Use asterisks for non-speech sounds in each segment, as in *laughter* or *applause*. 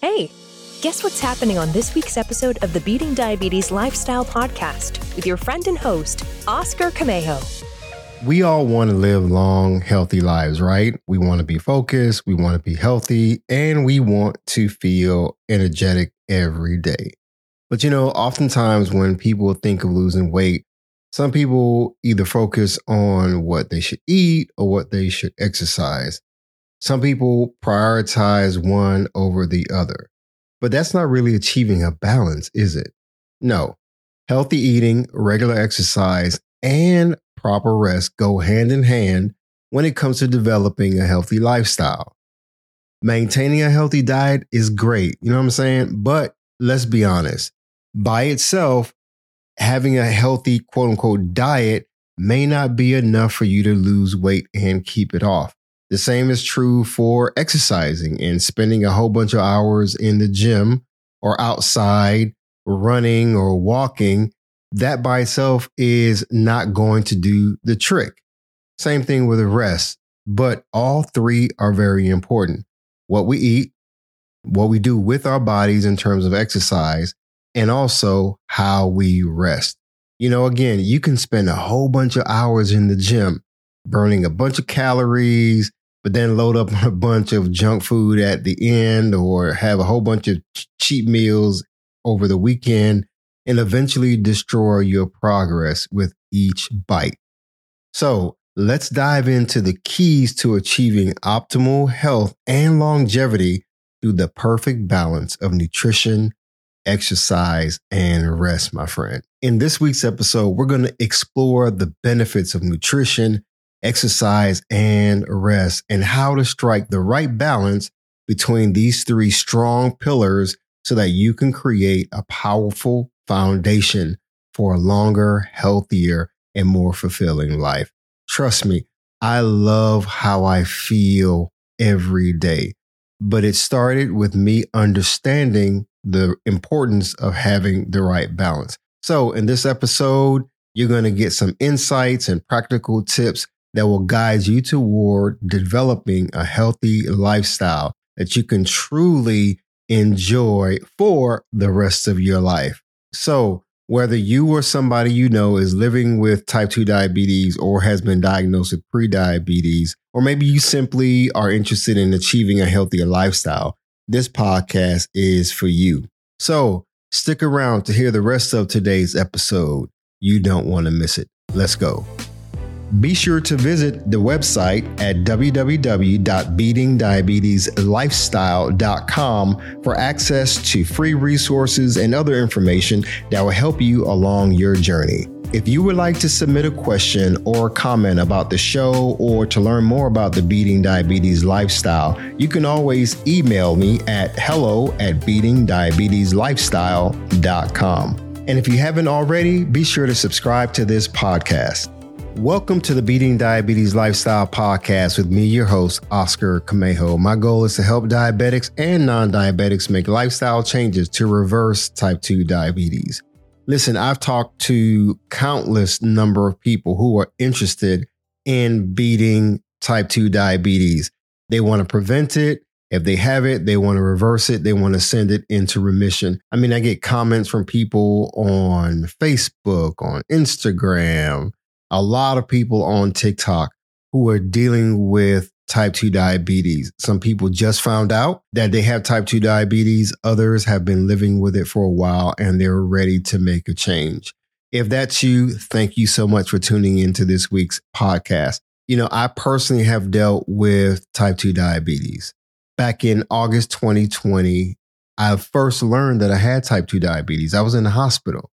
Hey, guess what's happening on this week's episode of the Beating Diabetes Lifestyle Podcast with your friend and host, Oscar Camejo. We all want to live long, healthy lives, right? We want to be focused, we want to be healthy, and we want to feel energetic every day. But you know, oftentimes when people think of losing weight, some people either focus on what they should eat or what they should exercise. Some people prioritize one over the other. But that's not really achieving a balance, is it? No. Healthy eating, regular exercise, and proper rest go hand in hand when it comes to developing a healthy lifestyle. Maintaining a healthy diet is great, you know what I'm saying? But let's be honest, by itself, having a healthy quote unquote diet may not be enough for you to lose weight and keep it off. The same is true for exercising and spending a whole bunch of hours in the gym or outside running or walking. That by itself is not going to do the trick. Same thing with the rest, but all three are very important. What we eat, what we do with our bodies in terms of exercise, and also how we rest. You know, again, you can spend a whole bunch of hours in the gym burning a bunch of calories, but then load up on *laughs* a bunch of junk food at the end or have a whole bunch of cheap meals over the weekend and eventually destroy your progress with each bite. So let's dive into the keys to achieving optimal health and longevity through the perfect balance of nutrition, exercise, and rest, my friend. In this week's episode, we're going to explore the benefits of nutrition exercise, and rest, and how to strike the right balance between these three strong pillars so that you can create a powerful foundation for a longer, healthier, and more fulfilling life. Trust me, I love how I feel every day. But it started with me understanding the importance of having the right balance. So, in this episode, you're going to get some insights and practical tips that will guide you toward developing a healthy lifestyle that you can truly enjoy for the rest of your life. So, whether you or somebody you know is living with type 2 diabetes or has been diagnosed with prediabetes, or maybe you simply are interested in achieving a healthier lifestyle, this podcast is for you. So, stick around to hear the rest of today's episode. You don't want to miss it. Let's go. Be sure to visit the website at www.beatingdiabeteslifestyle.com for access to free resources and other information that will help you along your journey. If you would like to submit a question or comment about the show or to learn more about the Beating Diabetes lifestyle, you can always email me at hello at beatingdiabeteslifestyle.com. And if you haven't already, be sure to subscribe to this podcast. Welcome to the Beating Diabetes Lifestyle Podcast with me, your host, Oscar Camejo. My goal is to help diabetics and non diabetics make lifestyle changes to reverse type 2 diabetes. Listen, I've talked to countless number of people who are interested in beating type 2 diabetes. They want to prevent it. If they have it, they want to reverse it. They want to send it into remission. I mean, I get comments from people on Facebook, on Instagram, a lot of people on TikTok who are dealing with type 2 diabetes. Some people just found out that they have type 2 diabetes. Others have been living with it for a while and they're ready to make a change. If that's you, thank you so much for tuning into this week's podcast. You know, I personally have dealt with type 2 diabetes. Back in August 2020, I first learned that I had type 2 diabetes. I was in the hospital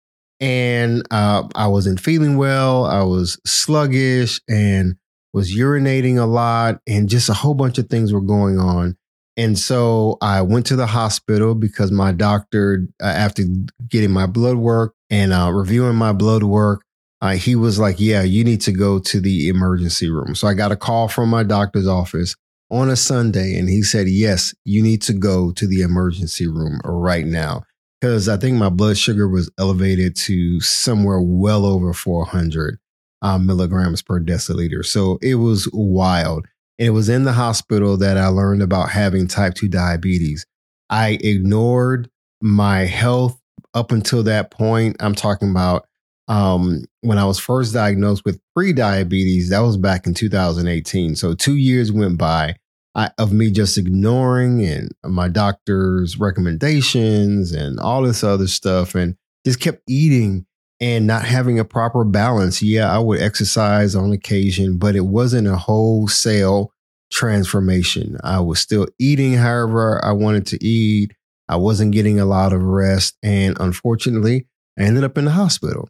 and uh, I wasn't feeling well. I was sluggish and was urinating a lot, and just a whole bunch of things were going on. And so I went to the hospital because my doctor, uh, after getting my blood work and uh, reviewing my blood work, uh, he was like, Yeah, you need to go to the emergency room. So I got a call from my doctor's office on a Sunday, and he said, Yes, you need to go to the emergency room right now because I think my blood sugar was elevated to somewhere well over 400 uh, milligrams per deciliter. So it was wild. And it was in the hospital that I learned about having type 2 diabetes. I ignored my health up until that point. I'm talking about um, when I was first diagnosed with pre-diabetes. That was back in 2018. So two years went by I, of me just ignoring and my doctor's recommendations and all this other stuff, and just kept eating and not having a proper balance. Yeah, I would exercise on occasion, but it wasn't a wholesale transformation. I was still eating however I wanted to eat. I wasn't getting a lot of rest. And unfortunately, I ended up in the hospital.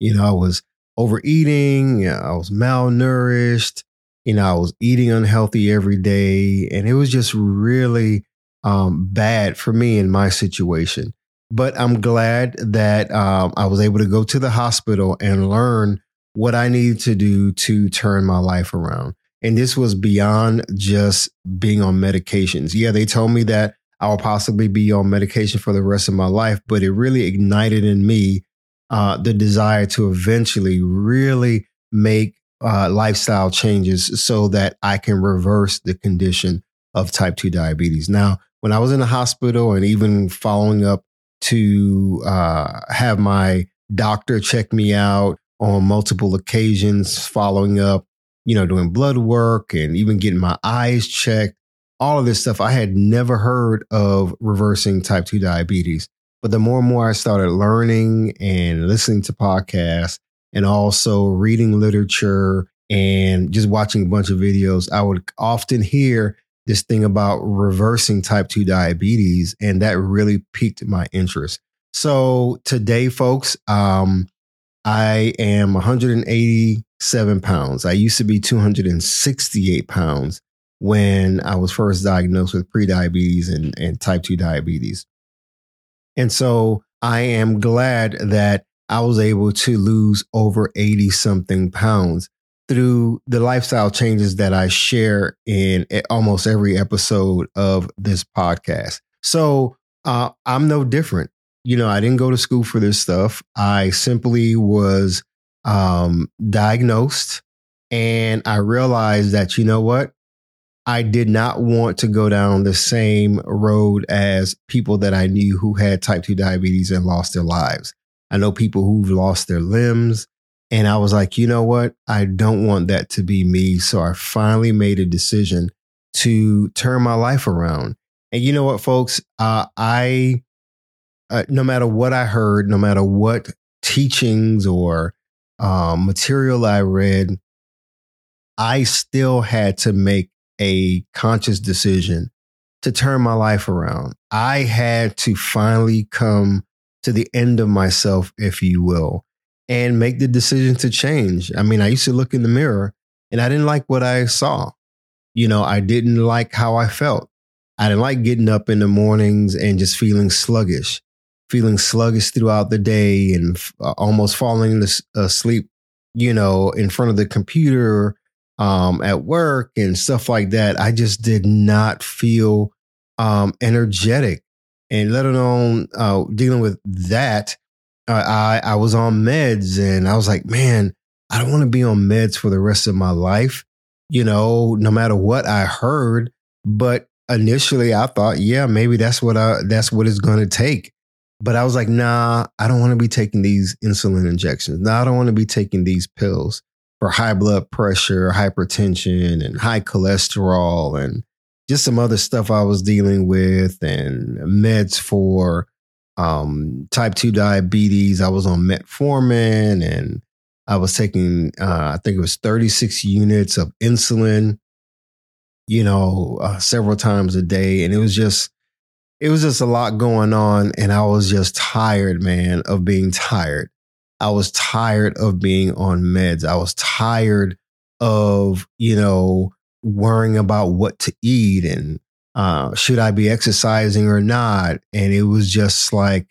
You know, I was overeating, I was malnourished, you know, I was eating unhealthy every day. And it was just really um, bad for me in my situation. But I'm glad that um, I was able to go to the hospital and learn what I needed to do to turn my life around. And this was beyond just being on medications. Yeah, they told me that I will possibly be on medication for the rest of my life, but it really ignited in me uh, the desire to eventually really make uh, lifestyle changes so that I can reverse the condition of type 2 diabetes. Now, when I was in the hospital and even following up to uh, have my doctor check me out on multiple occasions, following up you know, doing blood work and even getting my eyes checked, all of this stuff. I had never heard of reversing type 2 diabetes. But the more and more I started learning and listening to podcasts and also reading literature and just watching a bunch of videos, I would often hear this thing about reversing type 2 diabetes. And that really piqued my interest. So today, folks, um, I am 187 pounds. I used to be 268 pounds when I was first diagnosed with prediabetes and, and type 2 diabetes. And so I am glad that I was able to lose over 80 something pounds through the lifestyle changes that I share in almost every episode of this podcast. So uh, I'm no different you know, I didn't go to school for this stuff. I simply was um, diagnosed and I realized that, you know what? I did not want to go down the same road as people that I knew who had type 2 diabetes and lost their lives. I know people who've lost their limbs. And I was like, you know what? I don't want that to be me. So I finally made a decision to turn my life around. And you know what, folks? Uh, I uh, no matter what I heard, no matter what teachings or um, material I read, I still had to make a conscious decision to turn my life around. I had to finally come to the end of myself, if you will, and make the decision to change. I mean, I used to look in the mirror and I didn't like what I saw. You know, I didn't like how I felt. I didn't like getting up in the mornings and just feeling sluggish feeling sluggish throughout the day and uh, almost falling asleep, you know, in front of the computer um, at work and stuff like that. I just did not feel um, energetic. And let alone uh, dealing with that, uh, I, I was on meds and I was like, man, I don't want to be on meds for the rest of my life, you know, no matter what I heard. But initially I thought, yeah, maybe that's what I, that's what it's going to take. But I was like, nah, I don't want to be taking these insulin injections. Nah, I don't want to be taking these pills for high blood pressure, hypertension, and high cholesterol, and just some other stuff I was dealing with, and meds for um, type 2 diabetes. I was on metformin and I was taking, uh, I think it was 36 units of insulin, you know, uh, several times a day. And it was just, it was just a lot going on. And I was just tired, man, of being tired. I was tired of being on meds. I was tired of, you know, worrying about what to eat and uh, should I be exercising or not. And it was just like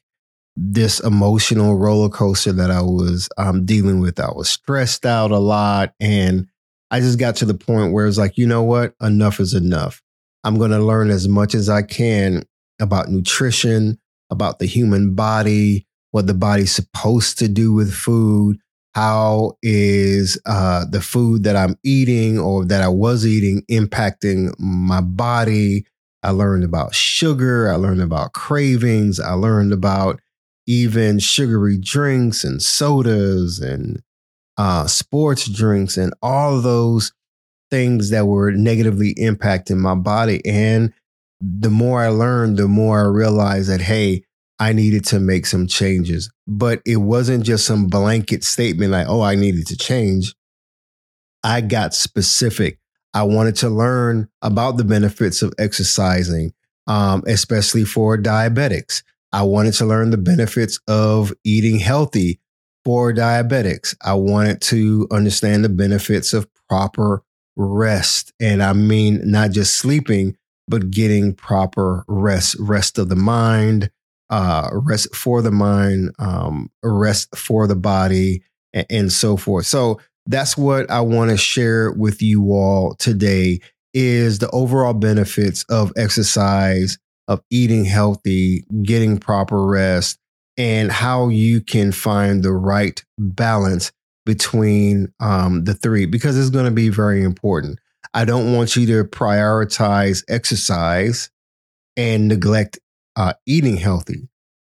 this emotional roller coaster that I was um, dealing with. I was stressed out a lot. And I just got to the point where it's like, you know what? Enough is enough. I'm going to learn as much as I can about nutrition, about the human body, what the body's supposed to do with food. How is uh, the food that I'm eating or that I was eating impacting my body? I learned about sugar. I learned about cravings. I learned about even sugary drinks and sodas and uh, sports drinks and all those things that were negatively impacting my body. And the more I learned, the more I realized that, hey, I needed to make some changes. But it wasn't just some blanket statement like, oh, I needed to change. I got specific. I wanted to learn about the benefits of exercising, um, especially for diabetics. I wanted to learn the benefits of eating healthy for diabetics. I wanted to understand the benefits of proper rest. And I mean, not just sleeping, but getting proper rest, rest of the mind, uh, rest for the mind, um, rest for the body, and, and so forth. So that's what I want to share with you all today is the overall benefits of exercise, of eating healthy, getting proper rest, and how you can find the right balance between um, the three because it's going to be very important. I don't want you to prioritize exercise and neglect uh, eating healthy.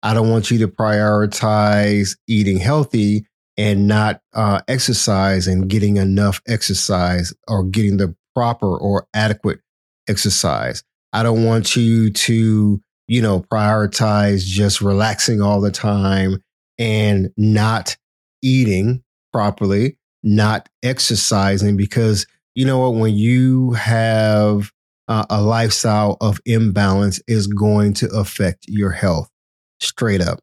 I don't want you to prioritize eating healthy and not uh, exercise and getting enough exercise or getting the proper or adequate exercise. I don't want you to, you know, prioritize just relaxing all the time and not eating properly, not exercising because you know what when you have uh, a lifestyle of imbalance is going to affect your health straight up.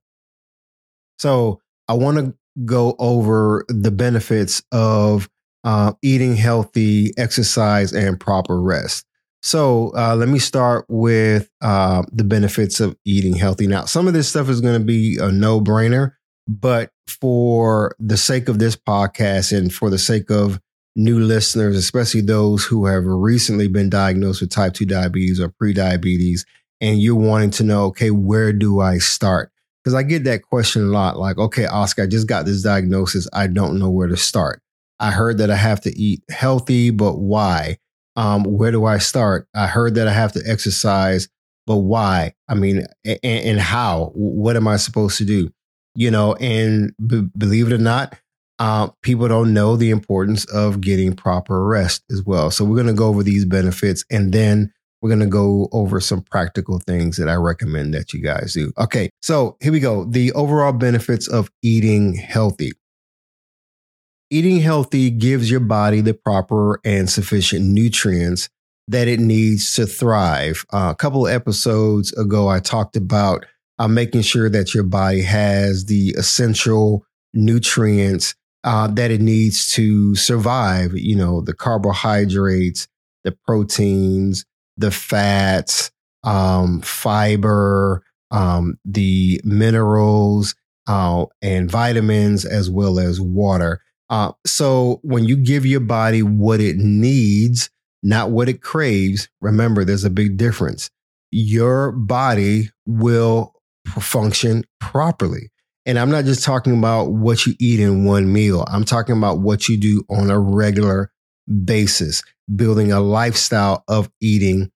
So, I want to go over the benefits of uh, eating healthy, exercise, and proper rest. So, uh, let me start with uh, the benefits of eating healthy. Now, some of this stuff is going to be a no brainer but for the sake of this podcast and for the sake of new listeners, especially those who have recently been diagnosed with type 2 diabetes or pre-diabetes, and you're wanting to know, okay, where do I start? Because I get that question a lot like, okay, Oscar, I just got this diagnosis. I don't know where to start. I heard that I have to eat healthy, but why? Um, where do I start? I heard that I have to exercise, but why? I mean, and, and how? What am I supposed to do? you know, and b- believe it or not, uh, people don't know the importance of getting proper rest as well. So we're going to go over these benefits and then we're going to go over some practical things that I recommend that you guys do. Okay, so here we go. The overall benefits of eating healthy. Eating healthy gives your body the proper and sufficient nutrients that it needs to thrive. Uh, a couple of episodes ago, I talked about uh, making sure that your body has the essential nutrients uh, that it needs to survive. You know, the carbohydrates, the proteins, the fats, um, fiber, um, the minerals, uh, and vitamins, as well as water. Uh, so when you give your body what it needs, not what it craves, remember there's a big difference. Your body will function properly. And I'm not just talking about what you eat in one meal. I'm talking about what you do on a regular basis, building a lifestyle of eating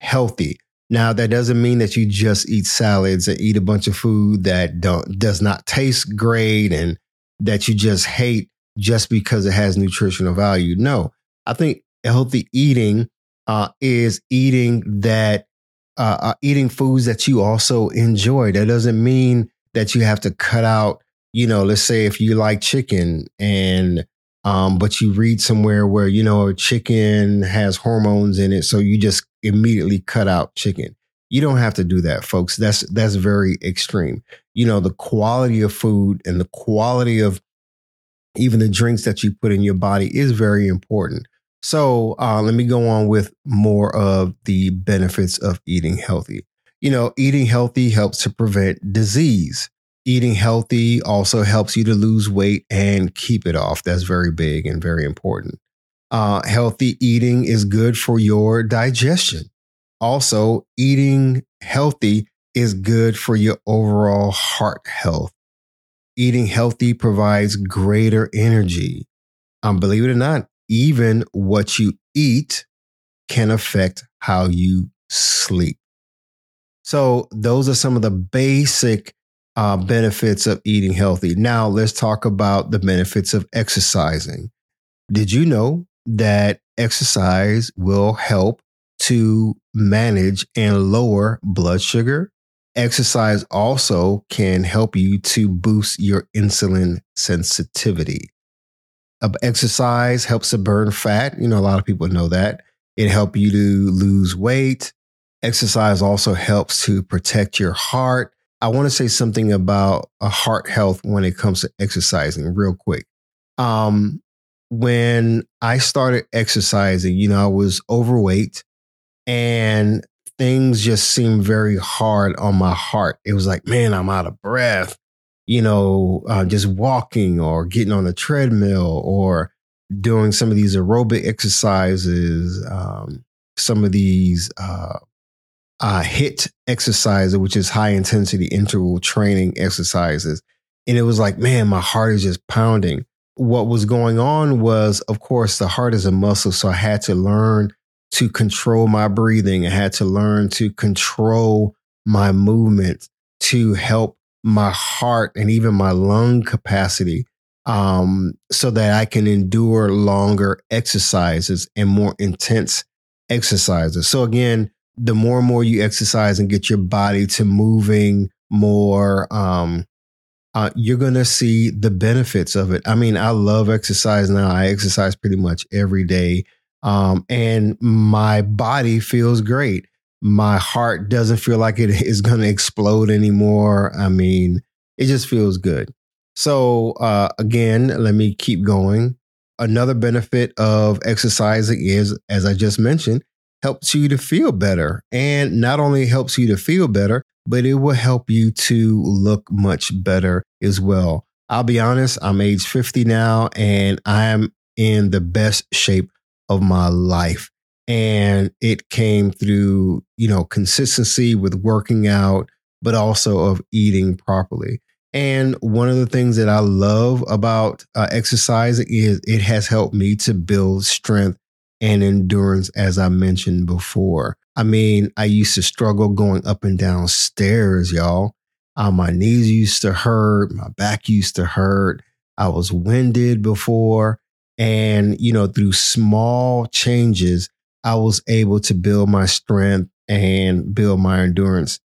healthy. Now, that doesn't mean that you just eat salads and eat a bunch of food that don't, does not taste great and that you just hate just because it has nutritional value. No, I think healthy eating uh, is eating that uh, uh, eating foods that you also enjoy. That doesn't mean that you have to cut out, you know, let's say if you like chicken and, um, but you read somewhere where, you know, chicken has hormones in it. So you just immediately cut out chicken. You don't have to do that, folks. That's, that's very extreme. You know, the quality of food and the quality of even the drinks that you put in your body is very important. So uh, let me go on with more of the benefits of eating healthy. You know, eating healthy helps to prevent disease. Eating healthy also helps you to lose weight and keep it off. That's very big and very important. Uh, healthy eating is good for your digestion. Also, eating healthy is good for your overall heart health. Eating healthy provides greater energy. Um, believe it or not, even what you eat can affect how you sleep. So, those are some of the basic uh, benefits of eating healthy. Now, let's talk about the benefits of exercising. Did you know that exercise will help to manage and lower blood sugar? Exercise also can help you to boost your insulin sensitivity. Uh, exercise helps to burn fat. You know, a lot of people know that. It helps you to lose weight. Exercise also helps to protect your heart. I want to say something about a heart health when it comes to exercising, real quick. Um, when I started exercising, you know, I was overweight and things just seemed very hard on my heart. It was like, man, I'm out of breath, you know, uh, just walking or getting on the treadmill or doing some of these aerobic exercises, um, some of these uh, uh, HIIT exercises, which is high intensity interval training exercises. And it was like, man, my heart is just pounding. What was going on was, of course, the heart is a muscle. So I had to learn to control my breathing. I had to learn to control my movement to help my heart and even my lung capacity um, so that I can endure longer exercises and more intense exercises. So again, the more and more you exercise and get your body to moving more, um, uh, you're going to see the benefits of it. I mean, I love exercise now. I exercise pretty much every day. Um, and my body feels great. My heart doesn't feel like it *laughs* is going to explode anymore. I mean, it just feels good. So, uh, again, let me keep going. Another benefit of exercising is, as I just mentioned, helps you to feel better. And not only helps you to feel better, but it will help you to look much better as well. I'll be honest, I'm age 50 now and I'm in the best shape of my life. And it came through, you know, consistency with working out, but also of eating properly. And one of the things that I love about uh, exercising is it has helped me to build strength and endurance, as I mentioned before. I mean, I used to struggle going up and down stairs, y'all. Uh, my knees used to hurt, my back used to hurt. I was winded before. And, you know, through small changes, I was able to build my strength and build my endurance.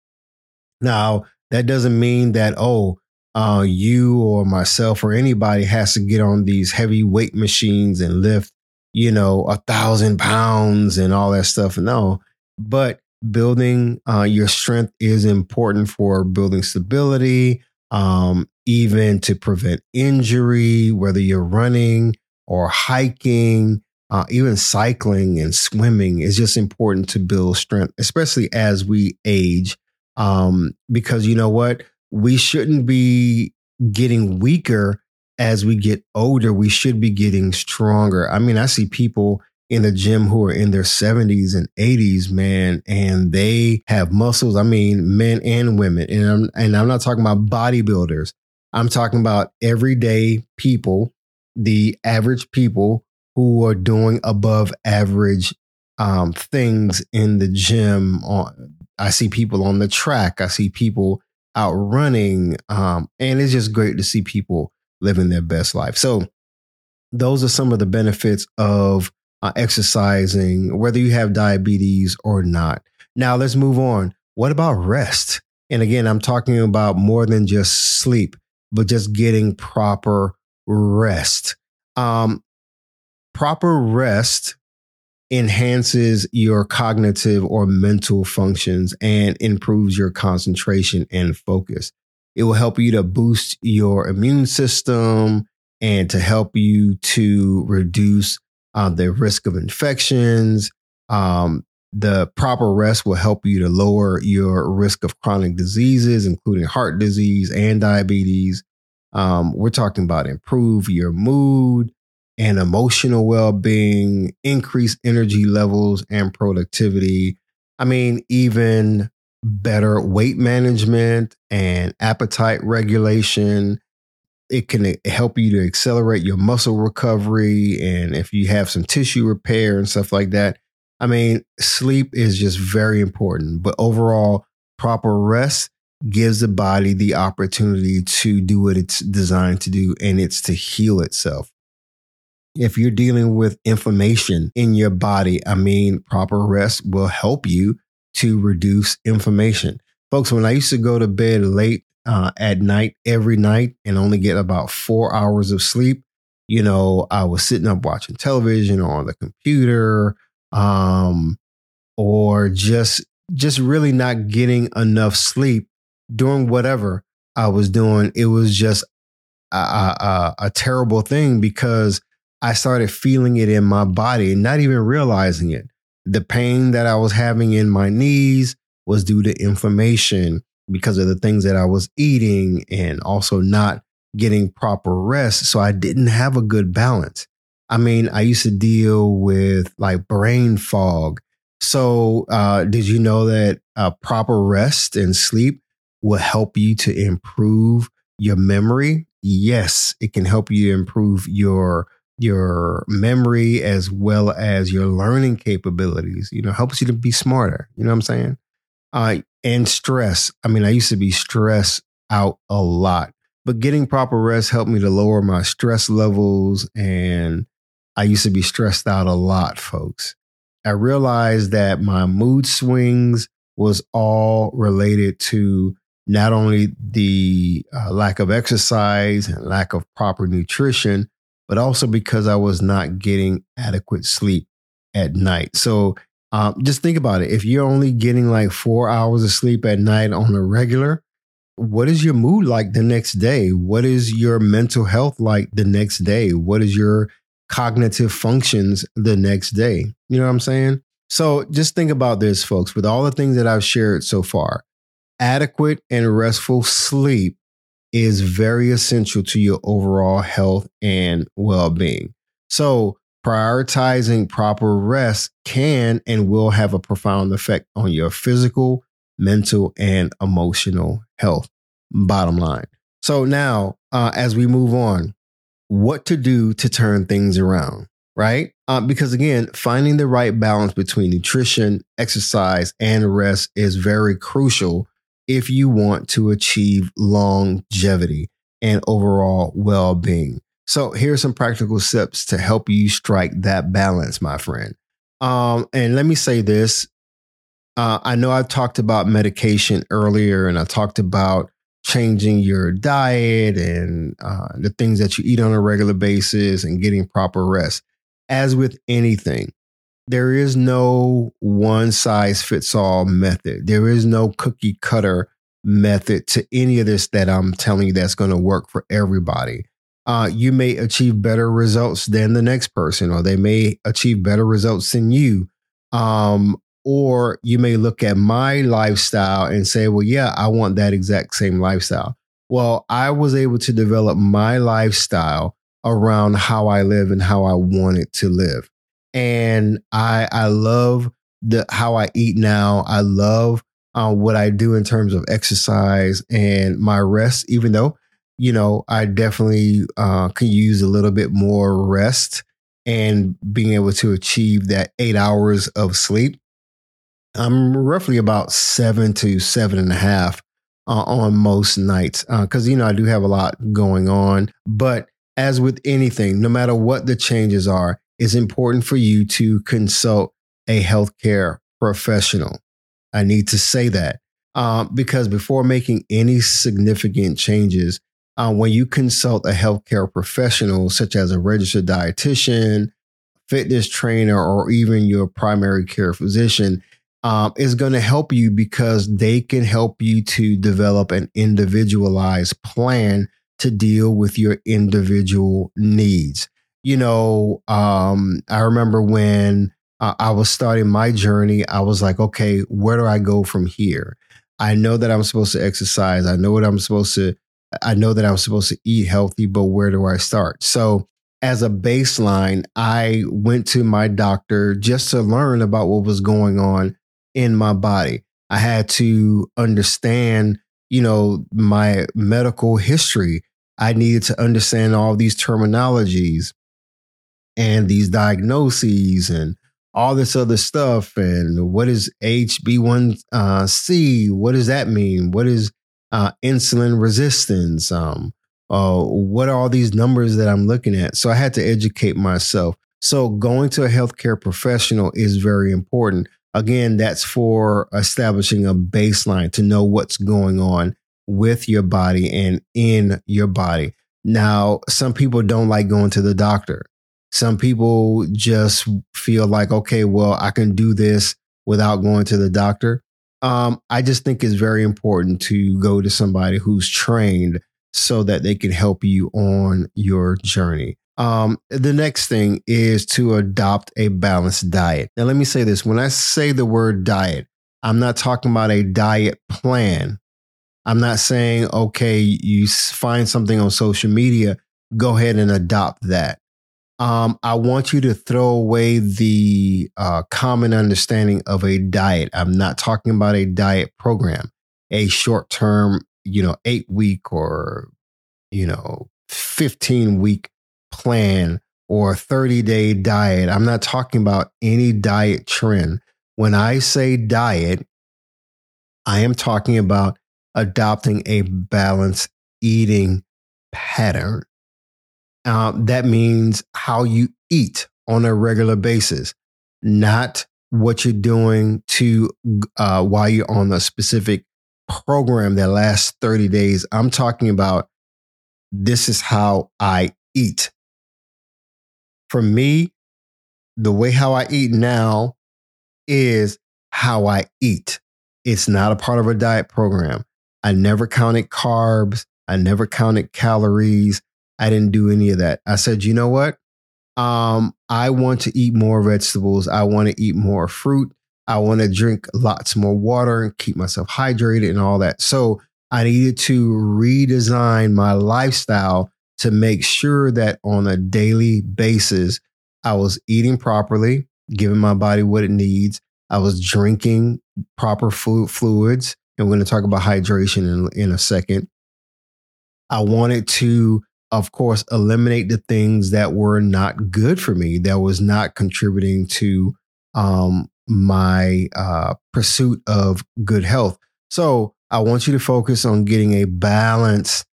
Now, that doesn't mean that, oh, uh, you or myself or anybody has to get on these heavy weight machines and lift you know, a thousand pounds and all that stuff. No, but building uh, your strength is important for building stability, um, even to prevent injury, whether you're running or hiking, uh, even cycling and swimming is just important to build strength, especially as we age. Um, because you know what? We shouldn't be getting weaker as we get older, we should be getting stronger. I mean, I see people in the gym who are in their 70s and 80s, man, and they have muscles. I mean, men and women. And I'm, and I'm not talking about bodybuilders. I'm talking about everyday people, the average people who are doing above average um, things in the gym. On, I see people on the track. I see people out running. Um, and it's just great to see people living their best life. So, those are some of the benefits of uh, exercising, whether you have diabetes or not. Now, let's move on. What about rest? And again, I'm talking about more than just sleep, but just getting proper rest. Um, proper rest enhances your cognitive or mental functions and improves your concentration and focus. It will help you to boost your immune system and to help you to reduce uh, the risk of infections. Um, the proper rest will help you to lower your risk of chronic diseases, including heart disease and diabetes. Um, we're talking about improve your mood and emotional well being, increase energy levels and productivity. I mean, even better weight management and appetite regulation. It can help you to accelerate your muscle recovery. And if you have some tissue repair and stuff like that, I mean, sleep is just very important, but overall, proper rest gives the body the opportunity to do what it's designed to do, and it's to heal itself. If you're dealing with inflammation in your body, I mean, proper rest will help you to reduce inflammation. Folks, when I used to go to bed late uh, at night every night and only get about four hours of sleep, you know, I was sitting up watching television or on the computer, um, or just just really not getting enough sleep doing whatever I was doing. It was just a, a, a terrible thing because I started feeling it in my body and not even realizing it. The pain that I was having in my knees was due to inflammation because of the things that I was eating and also not getting proper rest. So I didn't have a good balance. I mean, I used to deal with like brain fog. So, uh, did you know that uh, proper rest and sleep will help you to improve your memory? Yes, it can help you improve your your memory as well as your learning capabilities. You know, helps you to be smarter. You know what I'm saying? Uh, and stress. I mean, I used to be stressed out a lot, but getting proper rest helped me to lower my stress levels. And I used to be stressed out a lot, folks. I realized that my mood swings was all related to not only the uh, lack of exercise and lack of proper nutrition, but also because I was not getting adequate sleep at night. So um, just think about it. If you're only getting like four hours of sleep at night on a regular, what is your mood like the next day? What is your mental health like the next day? What is your cognitive functions the next day? You know what I'm saying? So just think about this, folks, with all the things that I've shared so far. Adequate and restful sleep is very essential to your overall health and well being. So, prioritizing proper rest can and will have a profound effect on your physical, mental, and emotional health. Bottom line. So, now uh, as we move on, what to do to turn things around, right? Uh, because again, finding the right balance between nutrition, exercise, and rest is very crucial if you want to achieve longevity and overall well being. So, here's some practical steps to help you strike that balance, my friend. Um, and let me say this uh, I know I've talked about medication earlier, and I talked about changing your diet and uh, the things that you eat on a regular basis and getting proper rest. As with anything, there is no one size fits all method. There is no cookie cutter method to any of this that I'm telling you that's going to work for everybody. Uh, you may achieve better results than the next person, or they may achieve better results than you. Um, or you may look at my lifestyle and say, well, yeah, I want that exact same lifestyle. Well, I was able to develop my lifestyle around how I live and how I wanted to live and I I love the how I eat now. I love uh, what I do in terms of exercise and my rest. Even though you know I definitely uh, can use a little bit more rest and being able to achieve that eight hours of sleep. I'm roughly about seven to seven and a half uh, on most nights because uh, you know I do have a lot going on. But as with anything, no matter what the changes are, it's important for you to consult a healthcare professional. I need to say that uh, because before making any significant changes, uh, when you consult a healthcare professional, such as a registered dietitian, fitness trainer, or even your primary care physician, um, is going to help you because they can help you to develop an individualized plan to deal with your individual needs you know, um, I remember when uh, I was starting my journey, I was like, okay, where do I go from here? I know that I'm supposed to exercise. I know what I'm supposed to, I know that I'm supposed to eat healthy, but where do I start? So, as a baseline, I went to my doctor just to learn about what was going on in my body. I had to understand, you know, my medical history. I needed to understand all these terminologies and these diagnoses and all this other stuff. And what is HB1C? What does that mean? What is uh, insulin resistance? Um, uh, what are all these numbers that I'm looking at? So I had to educate myself. So going to a healthcare professional is very important. Again, that's for establishing a baseline to know what's going on with your body and in your body. Now, some people don't like going to the doctor. Some people just feel like, okay, well, I can do this without going to the doctor. Um, I just think it's very important to go to somebody who's trained so that they can help you on your journey. Um, the next thing is to adopt a balanced diet. Now, let me say this when I say the word diet, I'm not talking about a diet plan. I'm not saying, okay, you find something on social media, go ahead and adopt that. Um, I want you to throw away the uh, common understanding of a diet. I'm not talking about a diet program, a short term, you know, eight week or, you know, 15 week plan or 30 day diet. I'm not talking about any diet trend. When I say diet, I am talking about adopting a balanced eating pattern. Uh, that means how you eat on a regular basis, not what you're doing to uh, while you're on a specific program that lasts 30 days. I'm talking about this is how I eat. For me, the way how I eat now is how I eat. It's not a part of a diet program. I never counted carbs. I never counted calories. I didn't do any of that. I said, you know what? Um, I want to eat more vegetables. I want to eat more fruit. I want to drink lots more water and keep myself hydrated and all that. So I needed to redesign my lifestyle to make sure that on a daily basis, I was eating properly, giving my body what it needs. I was drinking proper food fluids. And we're going to talk about hydration in, in a second. I wanted to of course, eliminate the things that were not good for me, that was not contributing to um, my uh, pursuit of good health. So I want you to focus on getting a balanced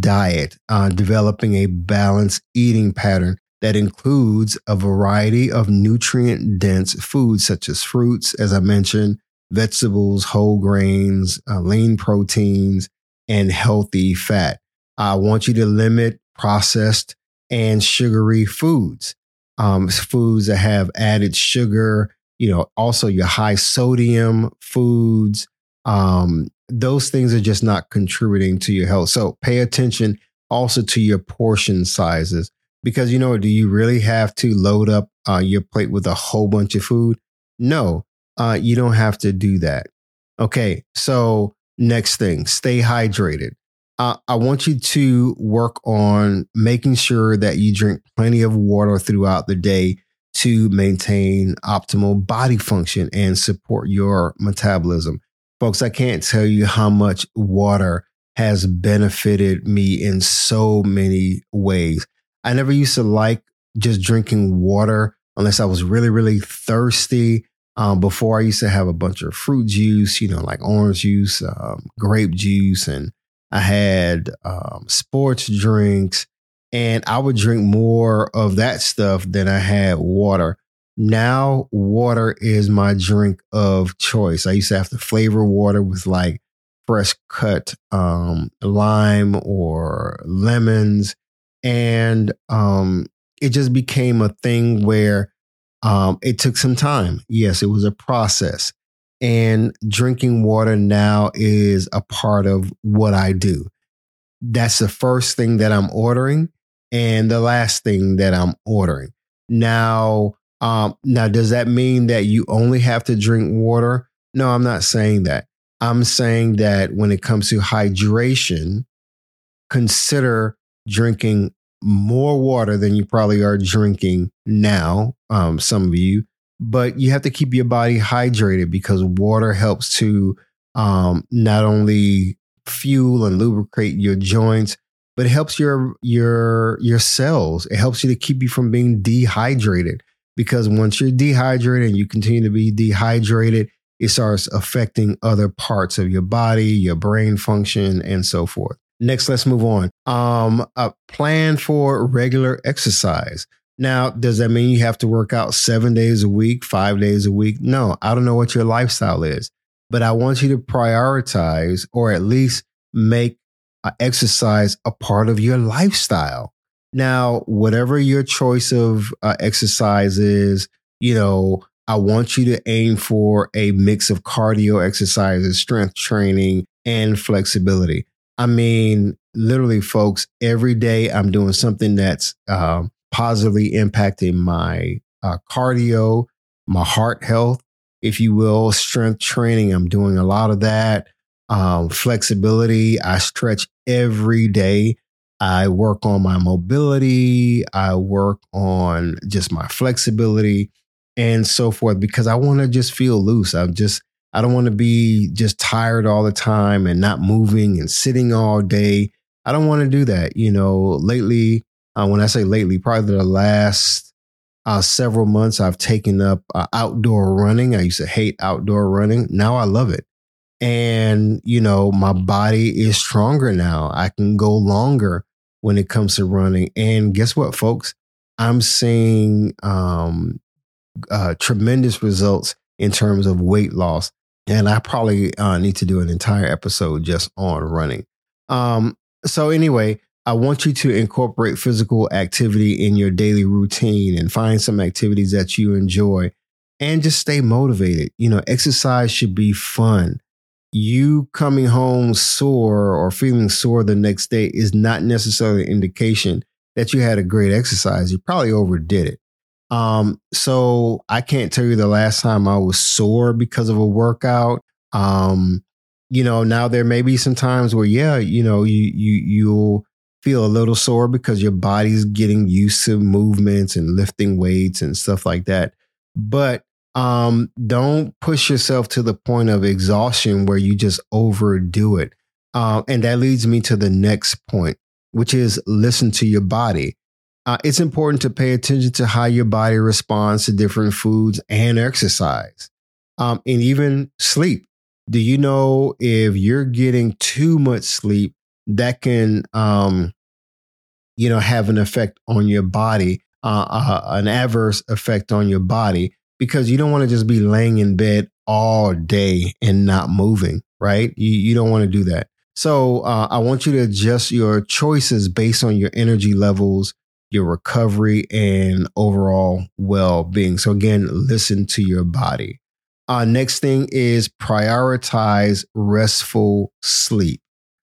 diet, uh, developing a balanced eating pattern that includes a variety of nutrient dense foods such as fruits, as I mentioned, vegetables, whole grains, uh, lean proteins, and healthy fat. I want you to limit processed and sugary foods, um, foods that have added sugar, you know, also your high sodium foods. Um, those things are just not contributing to your health. So pay attention also to your portion sizes because, you know, do you really have to load up uh, your plate with a whole bunch of food? No, uh, you don't have to do that. Okay. So next thing, stay hydrated uh, I want you to work on making sure that you drink plenty of water throughout the day to maintain optimal body function and support your metabolism. Folks, I can't tell you how much water has benefited me in so many ways. I never used to like just drinking water unless I was really, really thirsty. Um, before I used to have a bunch of fruit juice, you know, like orange juice, um, grape juice, and I had um, sports drinks, and I would drink more of that stuff than I had water. Now, water is my drink of choice. I used to have to flavor water with like fresh cut um, lime or lemons. And um, it just became a thing where um, it took some time. Yes, it was a process. And drinking water now is a part of what I do. That's the first thing that I'm ordering and the last thing that I'm ordering. Now, um, now does that mean that you only have to drink water? No, I'm not saying that. I'm saying that when it comes to hydration, consider drinking more water than you probably are drinking now. Um, some of you, but you have to keep your body hydrated because water helps to um, not only fuel and lubricate your joints, but it helps your your your cells. It helps you to keep you from being dehydrated. because once you're dehydrated and you continue to be dehydrated, it starts affecting other parts of your body, your brain function, and so forth. Next, let's move on. Um, a plan for regular exercise. Now, does that mean you have to work out seven days a week, five days a week? No, I don't know what your lifestyle is, but I want you to prioritize or at least make exercise a part of your lifestyle. Now, whatever your choice of uh, exercise is, you know, I want you to aim for a mix of cardio exercises, strength training, and flexibility. I mean, literally, folks, every day I'm doing something that's um, positively impacting my uh, cardio, my heart health, if you will, strength training. I'm doing a lot of that. Um, flexibility. I stretch every day. I work on my mobility. I work on just my flexibility and so forth because I want to just feel loose. I'm just, I don't want to be just tired all the time and not moving and sitting all day. I don't want to do that. You know, lately, uh, when I say lately, probably the last uh, several months, I've taken up uh, outdoor running. I used to hate outdoor running. Now I love it. And, you know, my body is stronger now. I can go longer when it comes to running. And guess what, folks? I'm seeing um, uh, tremendous results in terms of weight loss. And I probably uh, need to do an entire episode just on running. Um, so, anyway, I want you to incorporate physical activity in your daily routine and find some activities that you enjoy and just stay motivated. You know, exercise should be fun. You coming home sore or feeling sore the next day is not necessarily an indication that you had a great exercise. You probably overdid it. Um, so I can't tell you the last time I was sore because of a workout. Um, you know, now there may be some times where, yeah, you know, you you you'll feel a little sore because your body's getting used to movements and lifting weights and stuff like that. But um, don't push yourself to the point of exhaustion where you just overdo it. Uh, and that leads me to the next point, which is listen to your body uh, it's important to pay attention to how your body responds to different foods and exercise, um, and even sleep. Do you know if you're getting too much sleep, that can, um, you know, have an effect on your body, uh, uh, an adverse effect on your body, because you don't want to just be laying in bed all day and not moving, right? You, you don't want to do that. So uh, I want you to adjust your choices based on your energy levels your recovery and overall well being. So, again, listen to your body. Uh, next thing is prioritize restful sleep.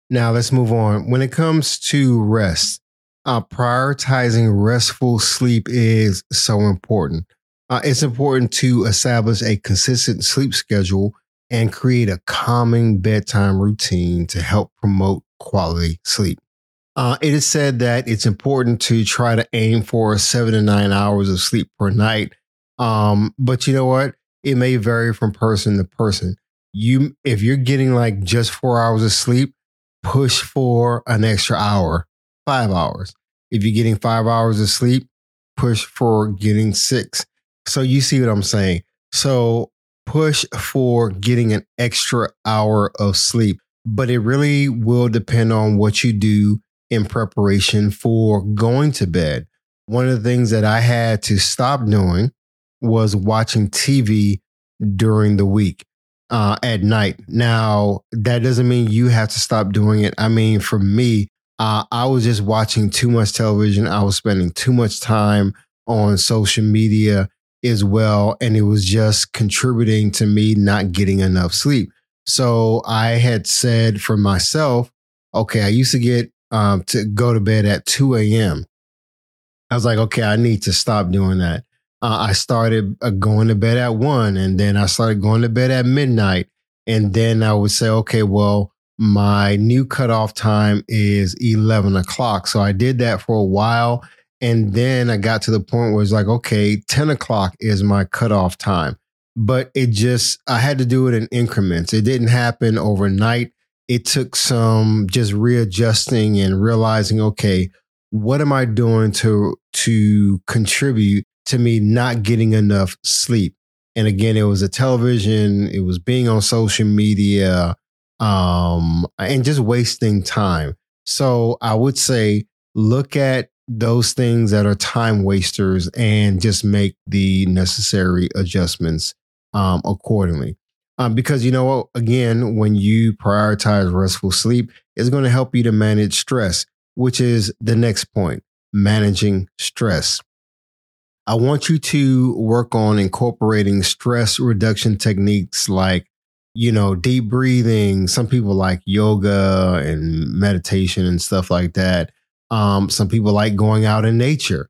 Now, let's move on. When it comes to rest, uh, prioritizing restful sleep is so important. Uh, it's important to establish a consistent sleep schedule and create a calming bedtime routine to help promote quality sleep. Uh, it is said that it's important to try to aim for seven to nine hours of sleep per night. Um, but you know what? It may vary from person to person. You, if you're getting like just four hours of sleep, push for an extra hour, five hours. If you're getting five hours of sleep, push for getting six. So you see what I'm saying? So push for getting an extra hour of sleep, but it really will depend on what you do in preparation for going to bed. One of the things that I had to stop doing was watching TV during the week uh, at night. Now, that doesn't mean you have to stop doing it. I mean, for me, uh, I was just watching too much television. I was spending too much time on social media as well. And it was just contributing to me not getting enough sleep. So I had said for myself, okay, I used to get um, to go to bed at 2 a.m. I was like, okay, I need to stop doing that. Uh, I started uh, going to bed at one, and then I started going to bed at midnight. And then I would say, okay, well, my new cutoff time is 11 o'clock. So I did that for a while. And then I got to the point where it's like, okay, 10 o'clock is my cutoff time. But it just, I had to do it in increments. It didn't happen overnight it took some just readjusting and realizing, okay, what am I doing to to contribute to me not getting enough sleep. And again, it was a television, it was being on social media, um, and just wasting time. So I would say look at those things that are time wasters and just make the necessary adjustments um, accordingly. Um, because you know what? Again, when you prioritize restful sleep, it's going to help you to manage stress, which is the next point managing stress. I want you to work on incorporating stress reduction techniques like, you know, deep breathing. Some people like yoga and meditation and stuff like that. Um, some people like going out in nature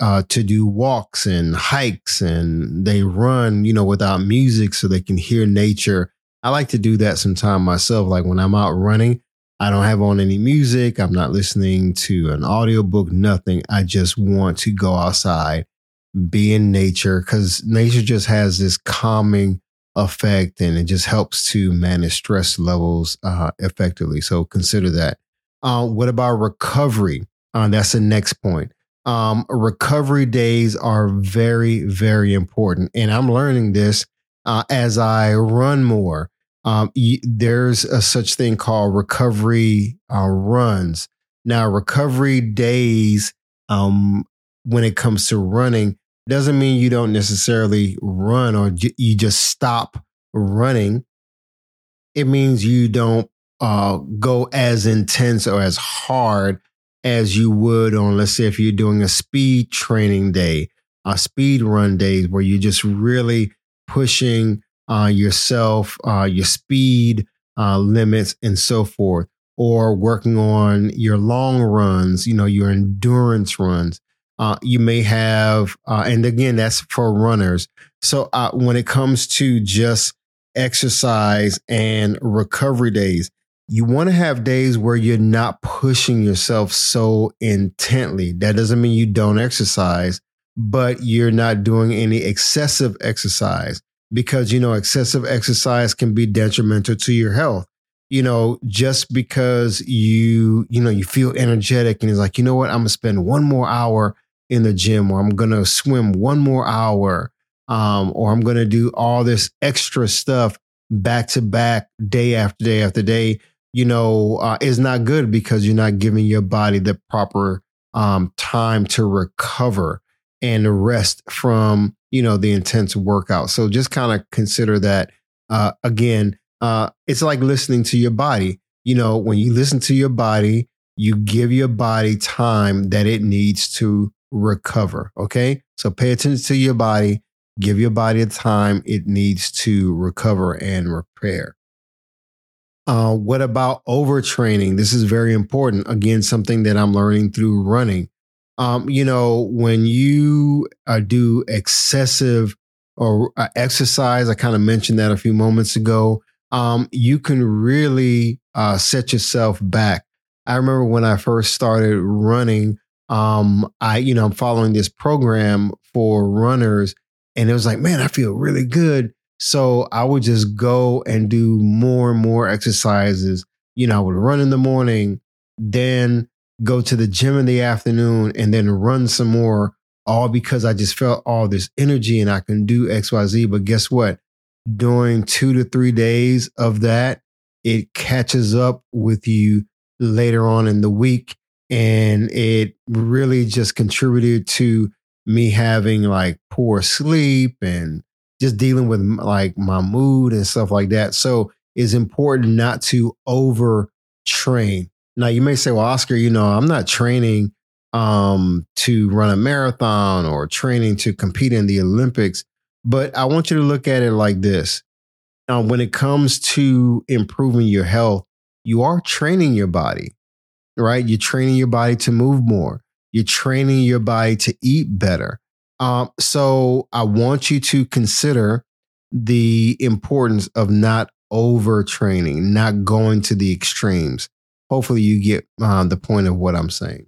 uh, to do walks and hikes, and they run, you know, without music so they can hear nature. I like to do that sometime myself. Like when I'm out running, I don't have on any music. I'm not listening to an audiobook, nothing. I just want to go outside, be in nature, because nature just has this calming effect and it just helps to manage stress levels uh, effectively. So consider that. Uh, what about recovery? Uh, that's the next point. Um, recovery days are very, very important. And I'm learning this uh, as I run more. Um, y- there's a such thing called recovery uh, runs. Now, recovery days, um, when it comes to running, doesn't mean you don't necessarily run or j- you just stop running. It means you don't uh, go as intense or as hard as you would on, let's say, if you're doing a speed training day, a speed run day where you're just really pushing uh, yourself, uh, your speed uh, limits, and so forth, or working on your long runs, you know, your endurance runs. Uh, you may have, uh, and again, that's for runners. So uh, when it comes to just exercise and recovery days, you want to have days where you're not pushing yourself so intently. That doesn't mean you don't exercise, but you're not doing any excessive exercise because, you know, excessive exercise can be detrimental to your health. You know, just because you, you know, you feel energetic and it's like, you know what, I'm going to spend one more hour in the gym or I'm going to swim one more hour um, or I'm going to do all this extra stuff back to back, day after day after day you know, uh, is not good because you're not giving your body the proper um, time to recover and rest from, you know, the intense workout. So just kind of consider that. Uh, again, uh, it's like listening to your body. You know, when you listen to your body, you give your body time that it needs to recover. Okay. So pay attention to your body, give your body the time it needs to recover and repair. Uh, what about overtraining? This is very important. Again, something that I'm learning through running. Um, you know, when you uh, do excessive or uh, exercise, I kind of mentioned that a few moments ago. Um, you can really uh, set yourself back. I remember when I first started running. Um, I, you know, I'm following this program for runners, and it was like, man, I feel really good. So I would just go and do more and more exercises. You know, I would run in the morning, then go to the gym in the afternoon, and then run some more, all because I just felt all this energy and I can do XYZ. But guess what? During two to three days of that, it catches up with you later on in the week. And it really just contributed to me having like poor sleep and just dealing with like my mood and stuff like that. So it's important not to over train. Now you may say, well, Oscar, you know, I'm not training um, to run a marathon or training to compete in the Olympics, but I want you to look at it like this. Now, when it comes to improving your health, you are training your body, right? You're training your body to move more. You're training your body to eat better. Um, so I want you to consider the importance of not overtraining, not going to the extremes. Hopefully, you get uh, the point of what I'm saying.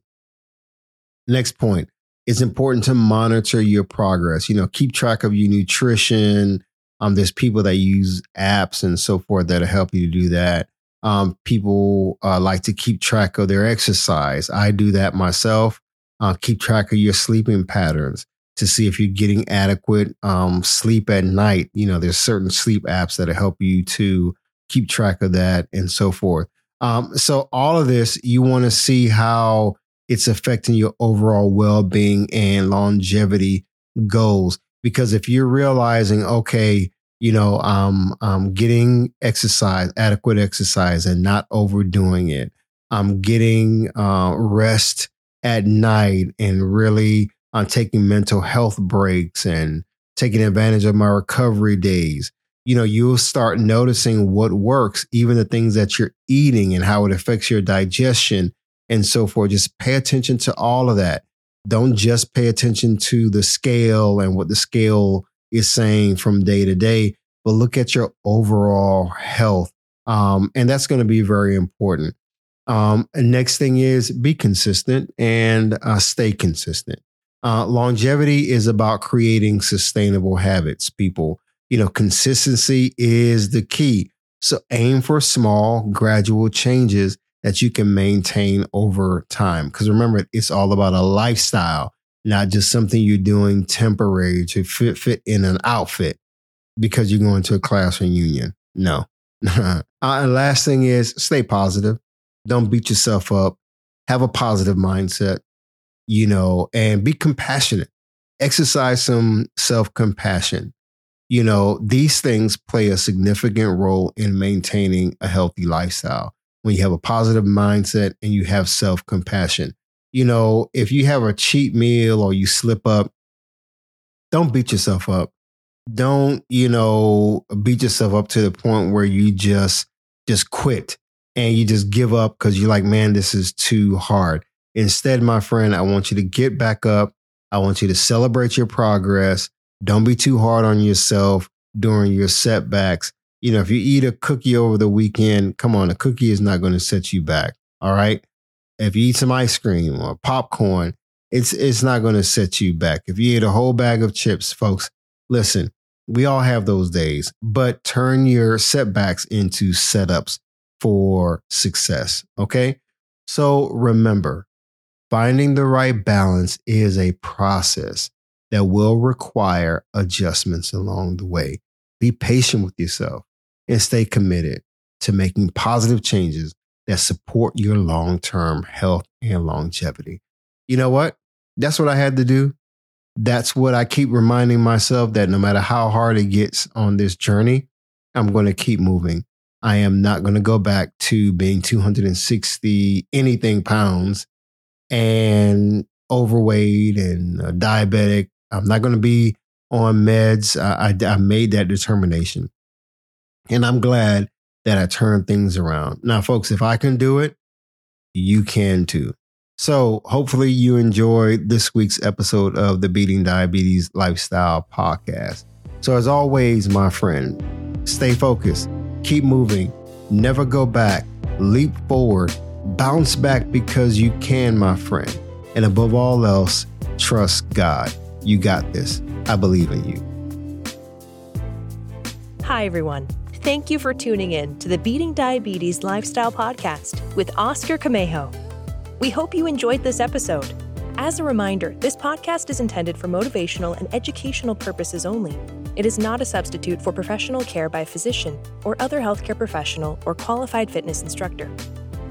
Next point it's important to monitor your progress. You know, keep track of your nutrition. Um, there's people that use apps and so forth that'll help you do that. Um, people uh, like to keep track of their exercise. I do that myself. Uh, keep track of your sleeping patterns to see if you're getting adequate um, sleep at night. You know, there's certain sleep apps that help you to keep track of that and so forth. Um, so all of this, you want to see how it's affecting your overall well-being and longevity goals. Because if you're realizing, okay, you know, um, I'm getting exercise, adequate exercise, and not overdoing it. I'm getting uh, rest at night and really I'm taking mental health breaks and taking advantage of my recovery days. You know, you'll start noticing what works, even the things that you're eating and how it affects your digestion and so forth. Just pay attention to all of that. Don't just pay attention to the scale and what the scale is saying from day to day, but look at your overall health. Um, and that's going to be very important. Um, next thing is be consistent and uh, stay consistent. Uh, longevity is about creating sustainable habits, people. You know, consistency is the key. So aim for small, gradual changes that you can maintain over time. Because remember, it's all about a lifestyle, not just something you're doing temporary to fit, fit in an outfit because you're going to a class reunion. No. *laughs* uh, and last thing is stay positive. Don't beat yourself up. Have a positive mindset, you know, and be compassionate. Exercise some self compassion. You know, these things play a significant role in maintaining a healthy lifestyle. When you have a positive mindset and you have self compassion, you know, if you have a cheat meal or you slip up, don't beat yourself up. Don't, you know, beat yourself up to the point where you just just quit and you just give up because you're like, man, this is too hard. Instead, my friend, I want you to get back up. I want you to celebrate your progress. Don't be too hard on yourself during your setbacks. You know, if you eat a cookie over the weekend, come on, a cookie is not going to set you back. All right. If you eat some ice cream or popcorn, it's it's not going to set you back. If you eat a whole bag of chips, folks, listen, we all have those days, but turn your setbacks into setups for success. Okay. So remember, finding the right balance is a process that will require adjustments along the way. Be patient with yourself and stay committed to making positive changes that support your long term health and longevity. You know what? That's what I had to do. That's what I keep reminding myself that no matter how hard it gets on this journey, I'm going to keep moving. I am not going to go back to being 260 anything pounds and overweight and diabetic. I'm not going to be on meds. I, I, I made that determination. And I'm glad that I turn things around. Now, folks, if I can do it, you can too. So, hopefully, you enjoyed this week's episode of the Beating Diabetes Lifestyle Podcast. So, as always, my friend, stay focused Keep moving. Never go back. Leap forward. Bounce back because you can, my friend. And above all else, trust God. You got this. I believe in you. Hi, everyone. Thank you for tuning in to the Beating Diabetes Lifestyle Podcast with Oscar Camejo. We hope you enjoyed this episode. As a reminder, this podcast is intended for motivational and educational purposes only. It is not a substitute for professional care by a physician or other healthcare professional or qualified fitness instructor.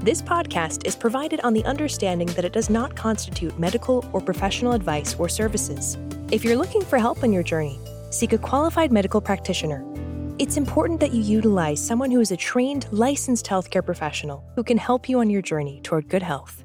This podcast is provided on the understanding that it does not constitute medical or professional advice or services. If you're looking for help on your journey, seek a qualified medical practitioner. It's important that you utilize someone who is a trained, licensed healthcare professional who can help you on your journey toward good health.